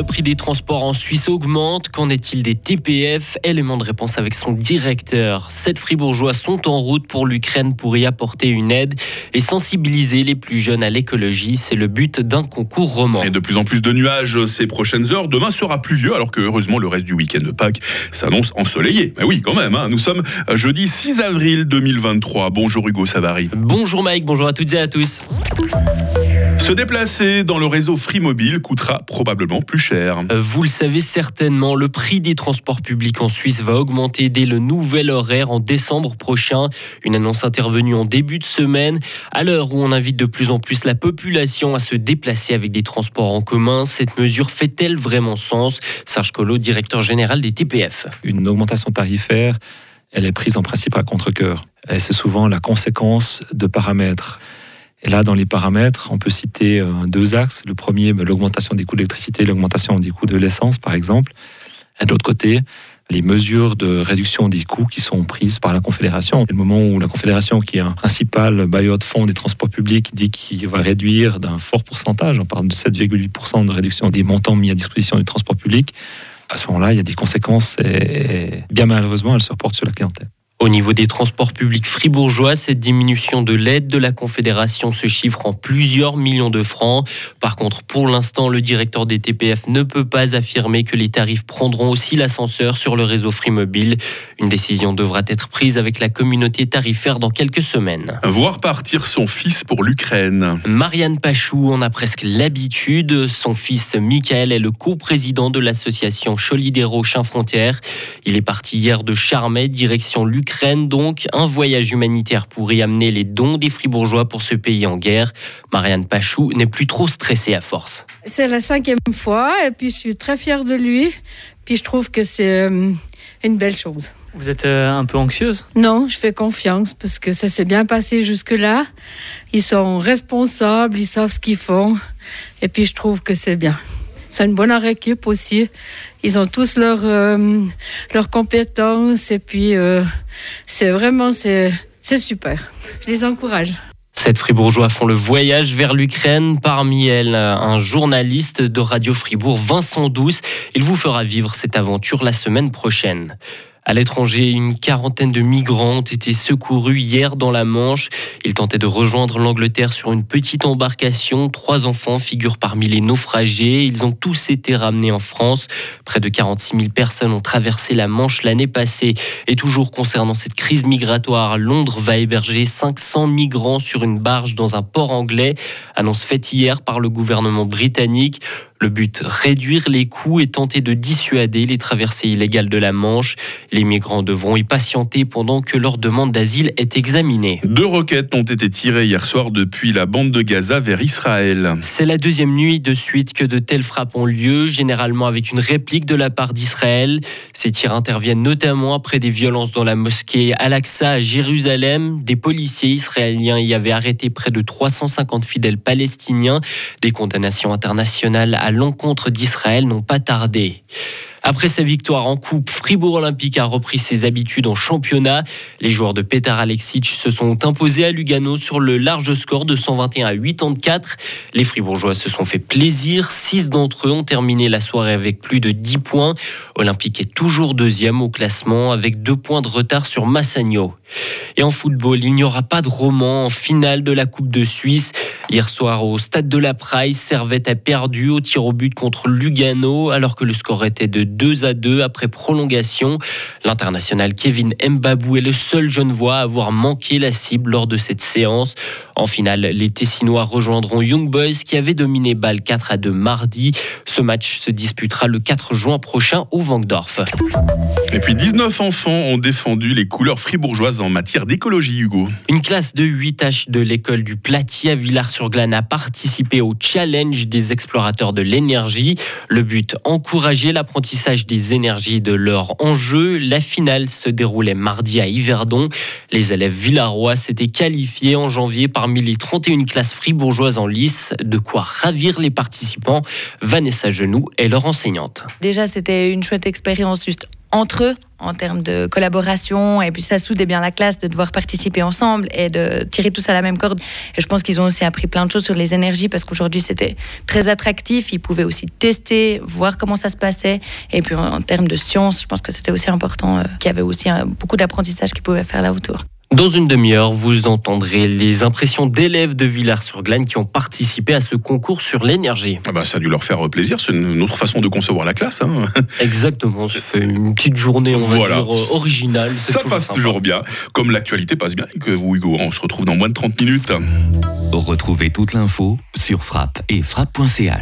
Le prix des transports en Suisse augmente. Qu'en est-il des TPF Élément de réponse avec son directeur. Sept fribourgeois sont en route pour l'Ukraine pour y apporter une aide et sensibiliser les plus jeunes à l'écologie. C'est le but d'un concours roman. Et de plus en plus de nuages ces prochaines heures. Demain sera pluvieux alors que heureusement le reste du week-end de Pâques s'annonce ensoleillé. Mais oui, quand même. Hein. Nous sommes jeudi 6 avril 2023. Bonjour Hugo Savary. Bonjour Mike, bonjour à toutes et à tous. Se déplacer dans le réseau Free Mobile coûtera probablement plus cher. Vous le savez certainement, le prix des transports publics en Suisse va augmenter dès le nouvel horaire en décembre prochain. Une annonce intervenue en début de semaine. À l'heure où on invite de plus en plus la population à se déplacer avec des transports en commun, cette mesure fait-elle vraiment sens? Serge Collot, directeur général des TPF. Une augmentation tarifaire, elle est prise en principe à contre-coeur. C'est souvent la conséquence de paramètres et là, dans les paramètres, on peut citer euh, deux axes. Le premier, ben, l'augmentation des coûts d'électricité, l'augmentation des coûts de l'essence, par exemple. Et d'autre côté, les mesures de réduction des coûts qui sont prises par la Confédération. Le moment où la Confédération, qui est un principal bailleur de fonds des transports publics, dit qu'il va réduire d'un fort pourcentage, on parle de 7,8% de réduction des montants mis à disposition du transport public, à ce moment-là, il y a des conséquences et bien malheureusement, elles se reportent sur la clientèle. Au niveau des transports publics fribourgeois, cette diminution de l'aide de la Confédération se chiffre en plusieurs millions de francs. Par contre, pour l'instant, le directeur des TPF ne peut pas affirmer que les tarifs prendront aussi l'ascenseur sur le réseau Free Mobile. Une décision devra être prise avec la communauté tarifaire dans quelques semaines. Voir partir son fils pour l'Ukraine. Marianne Pachou en a presque l'habitude. Son fils Michael est le co-président de l'association Cholidero Chien Frontières. Il est parti hier de Charmey, direction l'Ukraine donc un voyage humanitaire pour y amener les dons des fribourgeois pour ce pays en guerre. Marianne Pachou n'est plus trop stressée à force. C'est la cinquième fois et puis je suis très fière de lui. Puis je trouve que c'est euh, une belle chose. Vous êtes euh, un peu anxieuse? Non, je fais confiance parce que ça s'est bien passé jusque-là. Ils sont responsables, ils savent ce qu'ils font. Et puis je trouve que c'est bien. C'est une bonne équipe aussi. Ils ont tous leurs euh, compétences et puis euh, c'est vraiment c'est c'est super. Je les encourage. Sept fribourgeois font le voyage vers l'Ukraine. Parmi elles, un journaliste de Radio Fribourg, Vincent Douce. Il vous fera vivre cette aventure la semaine prochaine. À l'étranger, une quarantaine de migrants ont été secourus hier dans la Manche. Ils tentaient de rejoindre l'Angleterre sur une petite embarcation. Trois enfants figurent parmi les naufragés. Ils ont tous été ramenés en France. Près de 46 000 personnes ont traversé la Manche l'année passée. Et toujours concernant cette crise migratoire, Londres va héberger 500 migrants sur une barge dans un port anglais. Annonce faite hier par le gouvernement britannique. Le but, réduire les coûts et tenter de dissuader les traversées illégales de la Manche. Les migrants devront y patienter pendant que leur demande d'asile est examinée. Deux roquettes ont été tirées hier soir depuis la bande de Gaza vers Israël. C'est la deuxième nuit de suite que de telles frappes ont lieu, généralement avec une réplique de la part d'Israël. Ces tirs interviennent notamment après des violences dans la mosquée Al-Aqsa à Jérusalem. Des policiers israéliens y avaient arrêté près de 350 fidèles palestiniens. Des condamnations internationales à l'encontre d'Israël n'ont pas tardé. Après sa victoire en coupe, Fribourg Olympique a repris ses habitudes en championnat. Les joueurs de Petar Alexic se sont imposés à Lugano sur le large score de 121 à 84. Les Fribourgeois se sont fait plaisir. Six d'entre eux ont terminé la soirée avec plus de 10 points. Olympique est toujours deuxième au classement avec deux points de retard sur Massagno. Et en football, il n'y aura pas de roman en finale de la Coupe de Suisse. Hier soir, au stade de la Price, Servette a perdu au tir au but contre Lugano, alors que le score était de 2 à 2 après prolongation. L'international Kevin Mbabou est le seul jeune voix à avoir manqué la cible lors de cette séance. En finale, les Tessinois rejoindront Young Boys qui avait dominé Bâle 4 à 2 mardi. Ce match se disputera le 4 juin prochain au Vangdorf. Et puis 19 enfants ont défendu les couleurs fribourgeoises en matière d'écologie, Hugo. Une classe de 8 H de l'école du Platier à Villars-sur-Glane a participé au challenge des explorateurs de l'énergie. Le but, encourager l'apprentissage des énergies de leur enjeu. La finale se déroulait mardi à Yverdon. Les élèves villarois s'étaient qualifiés en janvier parmi les 31 classes fribourgeoises en lice. De quoi ravir les participants. Vanessa Genoux est leur enseignante. Déjà, c'était une chouette expérience juste entre eux en termes de collaboration et puis ça soudait bien la classe de devoir participer ensemble et de tirer tous à la même corde. Et je pense qu'ils ont aussi appris plein de choses sur les énergies parce qu'aujourd'hui c'était très attractif. Ils pouvaient aussi tester, voir comment ça se passait. Et puis en, en termes de science, je pense que c'était aussi important euh, qu'il y avait aussi euh, beaucoup d'apprentissage qu'ils pouvaient faire là autour. Dans une demi-heure, vous entendrez les impressions d'élèves de Villars-sur-Glane qui ont participé à ce concours sur l'énergie. Ah bah, ça a dû leur faire plaisir. C'est une autre façon de concevoir la classe. hein. Exactement, ça fait une petite journée, on va Voilà. dire, euh, originale. Ça toujours passe sympa. toujours bien. Comme l'actualité passe bien et que vous, Hugo, on se retrouve dans moins de 30 minutes. Retrouvez toute l'info sur frappe et frappe.ch.